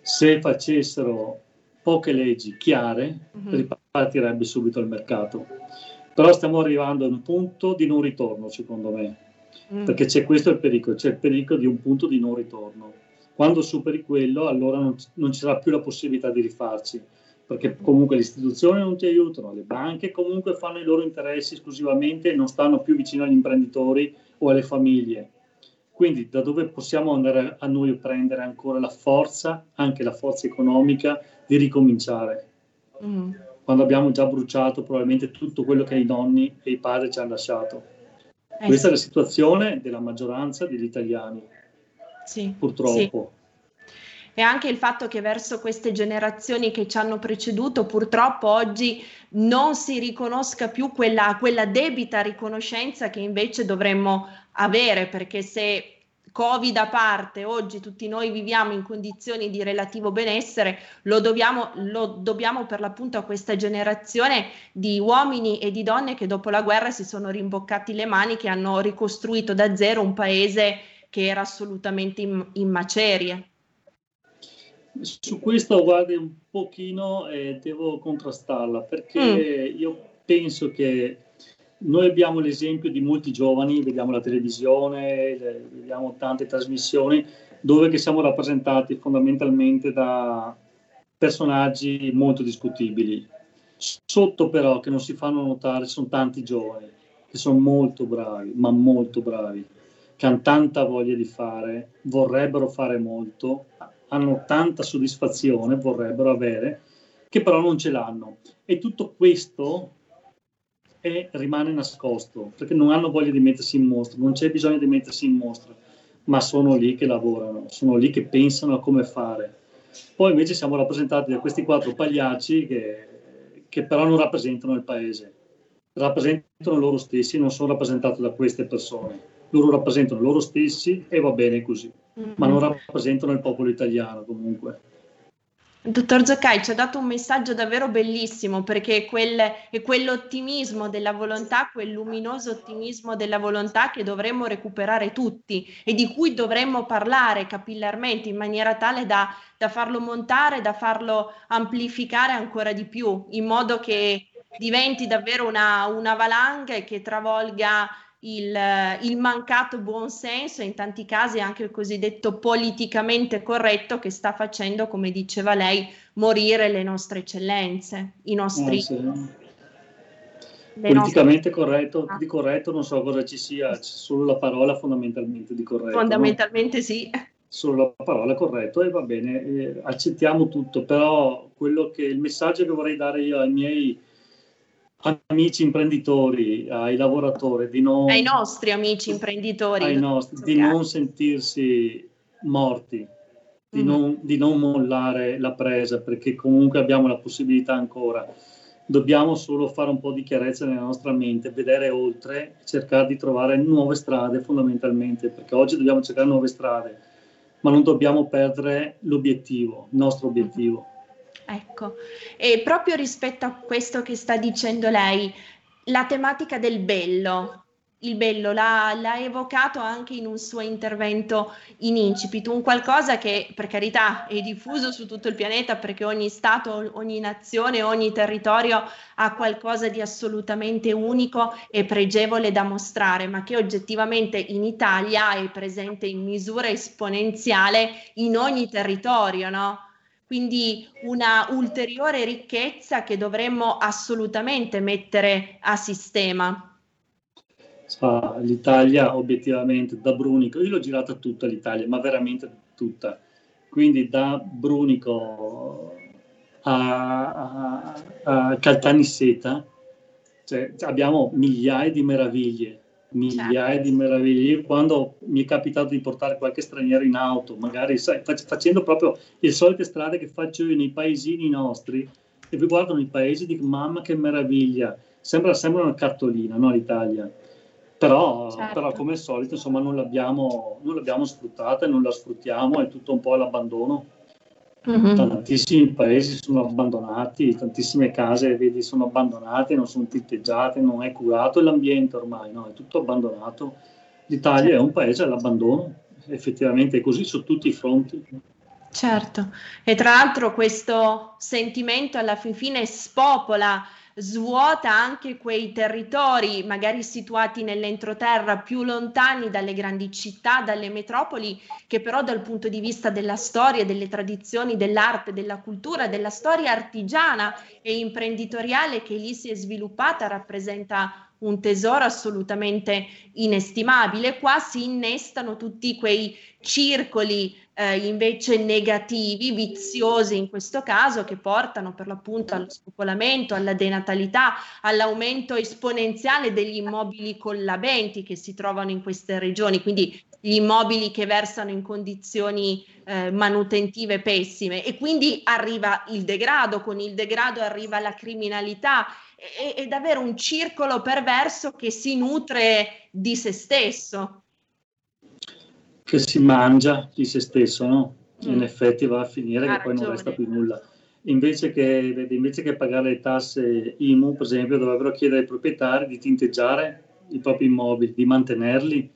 se facessero poche leggi chiare, Mhm. ripartirebbe subito il mercato. Però stiamo arrivando a un punto di non ritorno, secondo me, mm, perché c'è questo il pericolo, c'è il pericolo di un punto di non ritorno. Quando superi quello, allora non, non ci sarà più la possibilità di rifarci, perché comunque le istituzioni non ti aiutano, le banche comunque fanno i loro interessi esclusivamente e non stanno più vicino agli imprenditori o alle famiglie. Quindi da dove possiamo andare a noi a prendere ancora la forza, anche la forza economica, di ricominciare? mm. Quando abbiamo già bruciato probabilmente tutto quello che i nonni e i padri ci hanno lasciato. Eh Questa è la sì, situazione della maggioranza degli italiani, sì, sì. purtroppo. E anche il fatto che verso queste generazioni che ci hanno preceduto, purtroppo oggi non si riconosca più quella, quella debita riconoscenza che invece dovremmo avere, perché se Covid a parte, oggi tutti noi viviamo in condizioni di relativo benessere, lo dobbiamo, lo dobbiamo per l'appunto a questa generazione di uomini e di donne che dopo la guerra si sono rimboccati le mani, che hanno ricostruito da zero un paese che era assolutamente in, in macerie. Su questo, guardi, un pochino eh, devo contrastarla perché Mm. io penso che noi abbiamo l'esempio di molti giovani, vediamo la televisione, le- vediamo tante trasmissioni dove siamo rappresentati fondamentalmente da personaggi molto discutibili. Sotto però che non si fanno notare sono tanti giovani che sono molto bravi, ma molto bravi, che hanno tanta voglia di fare, vorrebbero fare molto, hanno tanta soddisfazione, vorrebbero avere, che però non ce l'hanno. E tutto questo è- rimane nascosto, perché non hanno voglia di mettersi in mostra, non c'è bisogno di mettersi in mostra, ma sono lì che lavorano, sono lì che pensano a come fare. Poi invece siamo rappresentati da questi quattro pagliacci che, che però non rappresentano il paese, rappresentano loro stessi, non sono rappresentati da queste persone. Loro rappresentano loro stessi e va bene così. mm-hmm. ma non rappresentano il popolo italiano comunque. Dottor Zoccai ci ha dato un messaggio davvero bellissimo perché quel, è quell'ottimismo della volontà, quel luminoso ottimismo della volontà che dovremmo recuperare tutti e di cui dovremmo parlare capillarmente in maniera tale da, da farlo montare, da farlo amplificare ancora di più, in modo che diventi davvero una, una valanga e che travolga il, il, mancato buonsenso e in tanti casi anche il cosiddetto politicamente corretto che sta facendo, come diceva lei, morire le nostre eccellenze, i nostri... Eh, sì. Politicamente nostre... corretto, di corretto non so cosa ci sia, c'è solo la parola fondamentalmente di corretto. Fondamentalmente no? sì. Solo la parola corretto e va bene, eh, accettiamo tutto, però quello che il messaggio che vorrei dare io ai miei amici imprenditori, ai lavoratori, di non, ai nostri amici imprenditori, nostri, di non sentirsi morti, di, mm. non, di non mollare la presa, perché comunque abbiamo la possibilità ancora. Dobbiamo solo fare un po' di chiarezza nella nostra mente, vedere oltre, cercare di trovare nuove strade fondamentalmente, perché oggi dobbiamo cercare nuove strade, ma non dobbiamo perdere l'obiettivo, il nostro obiettivo. Ecco, e proprio rispetto a questo che sta dicendo lei, la tematica del bello, il bello l'ha, l'ha, evocato anche in un suo intervento in incipit, un qualcosa che per carità è diffuso su tutto il pianeta perché ogni Stato, ogni nazione, ogni territorio ha qualcosa di assolutamente unico e pregevole da mostrare, ma che oggettivamente in Italia è presente in misura esponenziale in ogni territorio, no? Quindi una ulteriore ricchezza che dovremmo assolutamente mettere a sistema. L'Italia obiettivamente da Brunico, io l'ho girata tutta l'Italia, ma veramente tutta, quindi da Brunico a, a, a Caltanissetta, cioè, abbiamo migliaia di meraviglie migliaia certo. di meraviglie. Quando mi è capitato di portare qualche straniero in auto, magari sai, facendo proprio le solite strade che faccio io nei paesini nostri, e vi guardano i paesi e dico mamma che meraviglia, sembra, sembra una cartolina, no, l'Italia. Però, certo. però, come al solito insomma non l'abbiamo, non l'abbiamo sfruttata e non la sfruttiamo, è tutto un po' all'abbandono. Mm-hmm. Tantissimi paesi sono abbandonati, tantissime case vedi, sono abbandonate, non sono tinteggiate, non è curato l'ambiente ormai, no? è tutto abbandonato. L'Italia certo. è un paese all'abbandono, effettivamente è così su tutti i fronti. Certo, e tra l'altro questo sentimento alla fin fine spopola svuota anche quei territori magari situati nell'entroterra più lontani dalle grandi città, dalle metropoli, che però dal punto di vista della storia, delle tradizioni, dell'arte, della cultura, della storia artigiana e imprenditoriale che lì si è sviluppata rappresenta un tesoro assolutamente inestimabile. Qua si innestano tutti quei circoli eh, invece negativi, viziosi in questo caso, che portano per l'appunto allo spopolamento, alla denatalità, all'aumento esponenziale degli immobili collabenti che si trovano in queste regioni, quindi gli immobili che versano in condizioni eh, manutentive pessime. E quindi arriva il degrado, con il degrado arriva la criminalità. È, è davvero un circolo perverso che si nutre di se stesso che si mangia di se stesso, no? Mm. In effetti va a finire ha che poi non resta più nulla. Invece che, invece che, pagare le tasse IMU, per esempio, dovrebbero chiedere ai proprietari di tinteggiare i propri immobili, di mantenerli,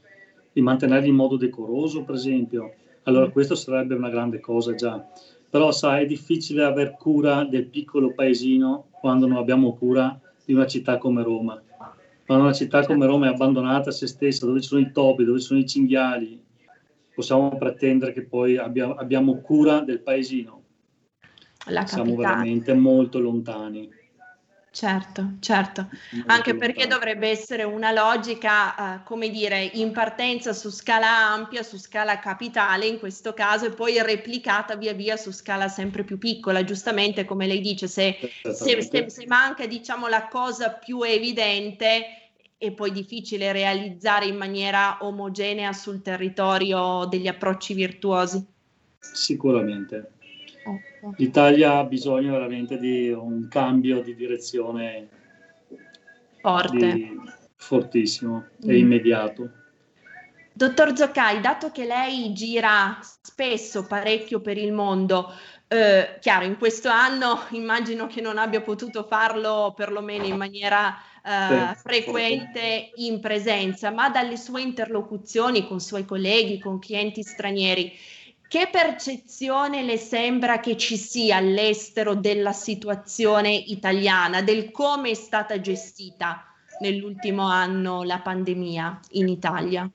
di mantenerli in modo decoroso, per esempio. Allora, mm. questo sarebbe una grande cosa già. Però, sai, è difficile aver cura del piccolo paesino quando non abbiamo cura di una città come Roma. Quando una città come Roma è abbandonata a se stessa, dove ci sono i topi, dove ci sono i cinghiali, possiamo pretendere che poi abbia, abbiamo cura del paesino. La Siamo veramente molto lontani. Certo, certo, molto anche lontani. perché dovrebbe essere una logica, uh, come dire, in partenza su scala ampia, su scala capitale in questo caso, e poi replicata via via su scala sempre più piccola. Giustamente, come lei dice, se, se, se, se manca diciamo, la cosa più evidente, è poi difficile realizzare in maniera omogenea sul territorio degli approcci virtuosi. Sicuramente. Ecco. L'Italia ha bisogno veramente di un cambio di direzione forte, di, fortissimo mm. e immediato. Dottor Zoccai, dato che lei gira spesso parecchio per il mondo, eh, chiaro, in questo anno immagino che non abbia potuto farlo perlomeno in maniera eh, frequente in presenza, ma dalle sue interlocuzioni con suoi colleghi, con clienti stranieri, che percezione le sembra che ci sia all'estero della situazione italiana, del come è stata gestita nell'ultimo anno la pandemia in Italia?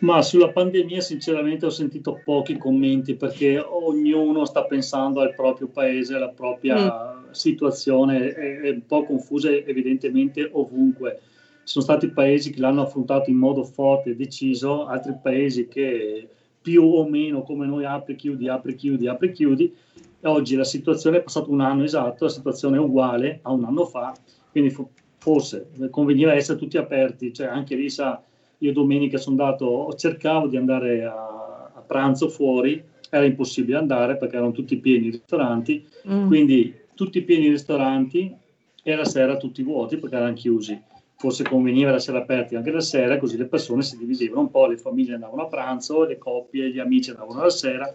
Ma sulla pandemia sinceramente ho sentito pochi commenti perché ognuno sta pensando al proprio paese, alla propria mm. Situazione, è, è, un po' confusa evidentemente ovunque. Ci sono stati paesi che l'hanno affrontato in modo forte e deciso, altri paesi che più o meno come noi apri, chiudi, apri, chiudi, apri, chiudi. E oggi la situazione è passata un anno esatto, la situazione è uguale a un anno fa, quindi forse conveniva essere tutti aperti, cioè anche lì sa io domenica sono andato, cercavo di andare a, a, pranzo fuori, era impossibile andare perché erano tutti pieni i ristoranti, mm. quindi tutti pieni i ristoranti e la sera tutti vuoti perché erano chiusi. Forse conveniva essere aperti anche la sera, così le persone si dividevano un po', le famiglie andavano a pranzo, le coppie, gli amici andavano la sera,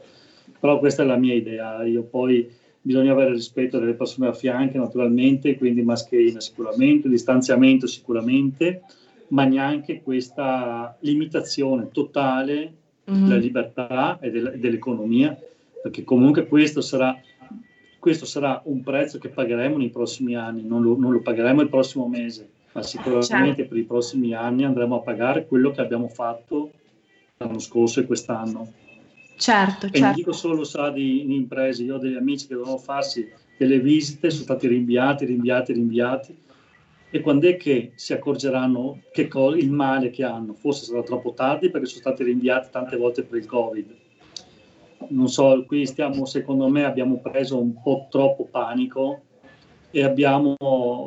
però questa è la mia idea. Io poi bisogna avere rispetto delle persone a fianco naturalmente, quindi mascherina sicuramente, distanziamento sicuramente, ma neanche questa limitazione totale mm-hmm. della libertà e del, dell'economia, perché comunque questo sarà, questo sarà, un prezzo che pagheremo nei prossimi anni, non lo, non lo pagheremo il prossimo mese, ma sicuramente certo. per i prossimi anni andremo a pagare quello che abbiamo fatto l'anno scorso e quest'anno. Certo, e certo. non dico solo sa di, di imprese, io ho degli amici che dovevano farsi delle visite, sono stati rinviati, rinviati, rinviati e quando è che si accorgeranno che co- il male che hanno? Forse sarà troppo tardi perché sono stati rinviati tante volte per il Covid. Non so, qui stiamo, secondo me, abbiamo preso un po' troppo panico e abbiamo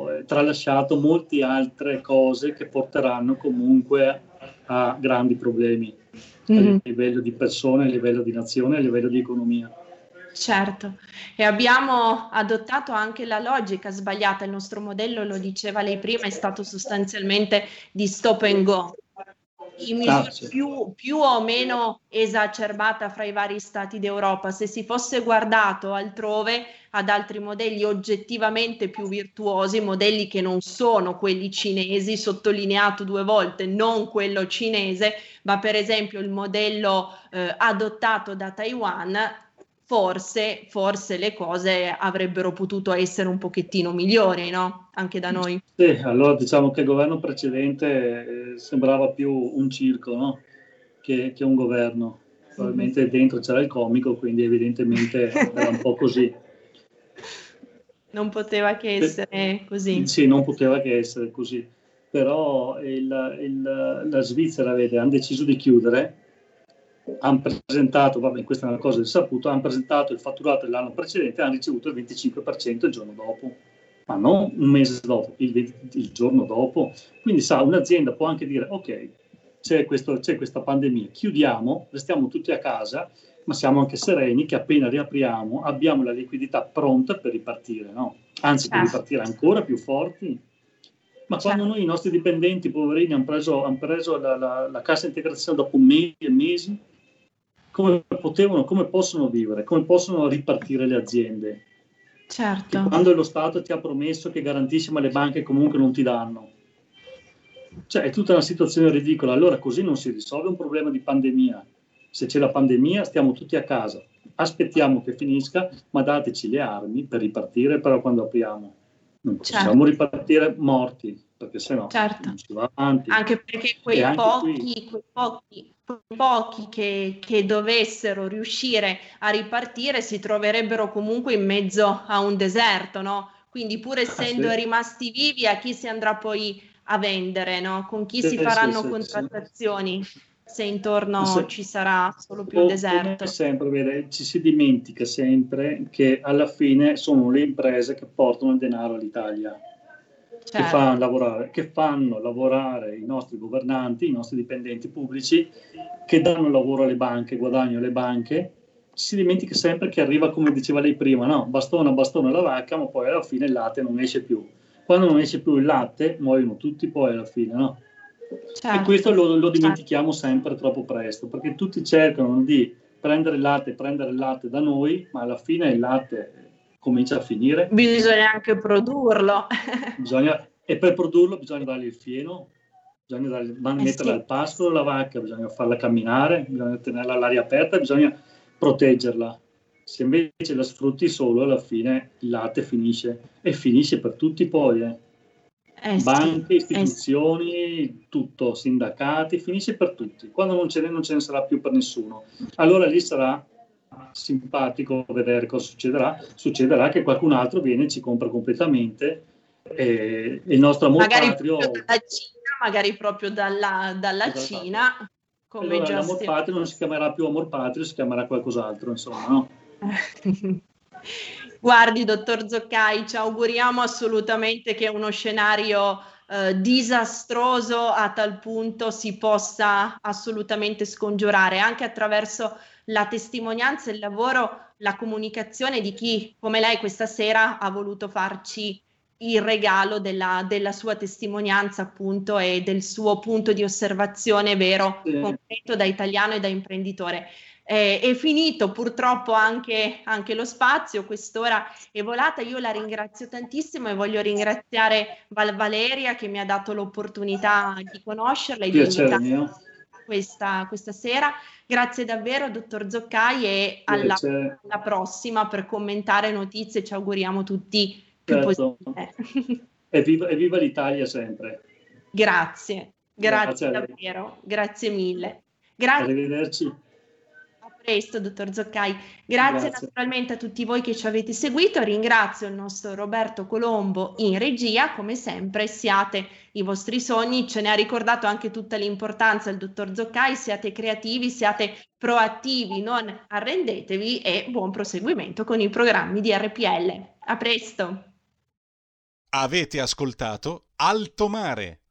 eh, tralasciato molte altre cose che porteranno comunque a grandi problemi mm-hmm. a livello di persone, a livello di nazione, a livello di economia. Certo, e abbiamo adottato anche la logica sbagliata, il nostro modello, lo diceva lei prima, è stato sostanzialmente di stop and go, in misura più, più, o meno esacerbata fra i vari stati d'Europa. Se si fosse guardato altrove ad altri modelli oggettivamente più virtuosi, modelli che non sono quelli cinesi, sottolineato due volte, non quello cinese, ma per esempio il modello eh, adottato da Taiwan, forse, forse le cose avrebbero potuto essere un pochettino migliori, no? Anche da noi. Sì, allora diciamo che il governo precedente eh, sembrava più un circo, no? Che, che un governo. Probabilmente mm-hmm. dentro c'era il comico, quindi evidentemente era un po' così. Non poteva che essere così. Sì, non poteva che essere così. Però il, il, la Svizzera, vede, hanno deciso di chiudere hanno presentato, vabbè, questa è una cosa saputo, hanno presentato il fatturato dell'anno precedente e hanno ricevuto il 25% il giorno dopo, ma non un mese dopo, il, 20, il giorno dopo. Quindi sa, un'azienda può anche dire, ok, c'è, questo, c'è questa pandemia, chiudiamo, restiamo tutti a casa, ma siamo anche sereni che appena riapriamo abbiamo la liquidità pronta per ripartire, no? anzi per certo. ripartire ancora più forti. Ma quando noi i nostri dipendenti, poverini, hanno preso, hanno preso la, la, la cassa integrazione dopo mesi e mesi, come potevano, come possono vivere, come possono ripartire le aziende. Certo. E quando lo Stato ti ha promesso che garantisce, ma le banche comunque non ti danno. Cioè, è tutta una situazione ridicola. Allora, così non si risolve un problema di pandemia. Se c'è la pandemia, stiamo tutti a casa. Aspettiamo che finisca, ma dateci le armi per ripartire, però quando apriamo. Non certo. possiamo ripartire morti, perché sennò certo. non si va avanti. Anche perché quei pochi, quei pochi pochi che, che, dovessero riuscire a ripartire si troverebbero comunque in mezzo a un deserto, no? Quindi pur ah, essendo ah, sì. rimasti vivi, a chi si andrà poi a vendere, no? Con chi sì, si faranno sì, contrattazioni se intorno ci sarà solo più il deserto? Sempre, vede, ci si dimentica sempre che alla fine sono le imprese che portano il denaro all'Italia certo. che, fanno lavorare, che fanno lavorare i nostri governanti, i nostri dipendenti pubblici, che danno lavoro alle banche, guadagno alle banche, si dimentica sempre che arriva, come diceva lei prima, no? bastone a bastone la vacca, ma poi alla fine il latte non esce più. Quando non esce più il latte, muoiono tutti poi alla fine, no? Certo. E questo lo, lo dimentichiamo sempre troppo presto, perché tutti cercano di prendere il latte, prendere il latte da noi, ma alla fine il latte comincia a finire. Bisogna anche produrlo. bisogna, e per produrlo bisogna dargli il fieno, bisogna dargli, eh metterla sì. al pascolo la vacca, bisogna farla camminare, bisogna tenerla all'aria aperta, bisogna proteggerla. Se invece la sfrutti solo, alla fine il latte finisce e finisce per tutti poi. Eh. Eh Banche, istituzioni, eh tutto, sindacati, finisce per tutti. Quando non ce, ne, non ce ne sarà più per nessuno. Allora lì sarà simpatico vedere cosa succederà. Succederà che qualcun altro viene e ci compra completamente e il nostro amor magari patrio... Dalla Cina, magari proprio dalla, dalla. Cina. Come allora, l'amor patrio non si chiamerà più amor patrio, si chiamerà qualcos'altro, insomma, no? Guardi, dottor Zoccai, ci auguriamo assolutamente che uno scenario eh, disastroso a tal punto si possa assolutamente scongiurare anche attraverso la testimonianza, il lavoro, la comunicazione di chi come lei questa sera ha voluto farci il regalo della, della sua testimonianza appunto e del suo punto di osservazione vero, sì. concreto da italiano e da imprenditore. Eh, è finito purtroppo anche, anche, lo spazio, quest'ora è volata, io la ringrazio tantissimo e voglio ringraziare Val Valeria che mi ha dato l'opportunità di conoscerla e di invitarla questa, questa sera. Grazie davvero, dottor Zoccai, e alla, alla, prossima per commentare notizie. Ci auguriamo tutti più certo. positive. Evviva, evviva l'Italia sempre. Grazie, grazie, grazie davvero, grazie mille. Grazie. Arrivederci presto, dottor Zoccai. Grazie, Grazie, naturalmente a tutti voi che ci avete seguito. Ringrazio il nostro Roberto Colombo in regia. Come sempre, siate i vostri sogni. Ce ne ha ricordato anche tutta l'importanza il dottor Zoccai. Siate creativi, siate proattivi, non arrendetevi e buon proseguimento con i programmi di RPL. A presto. Avete ascoltato Alto Mare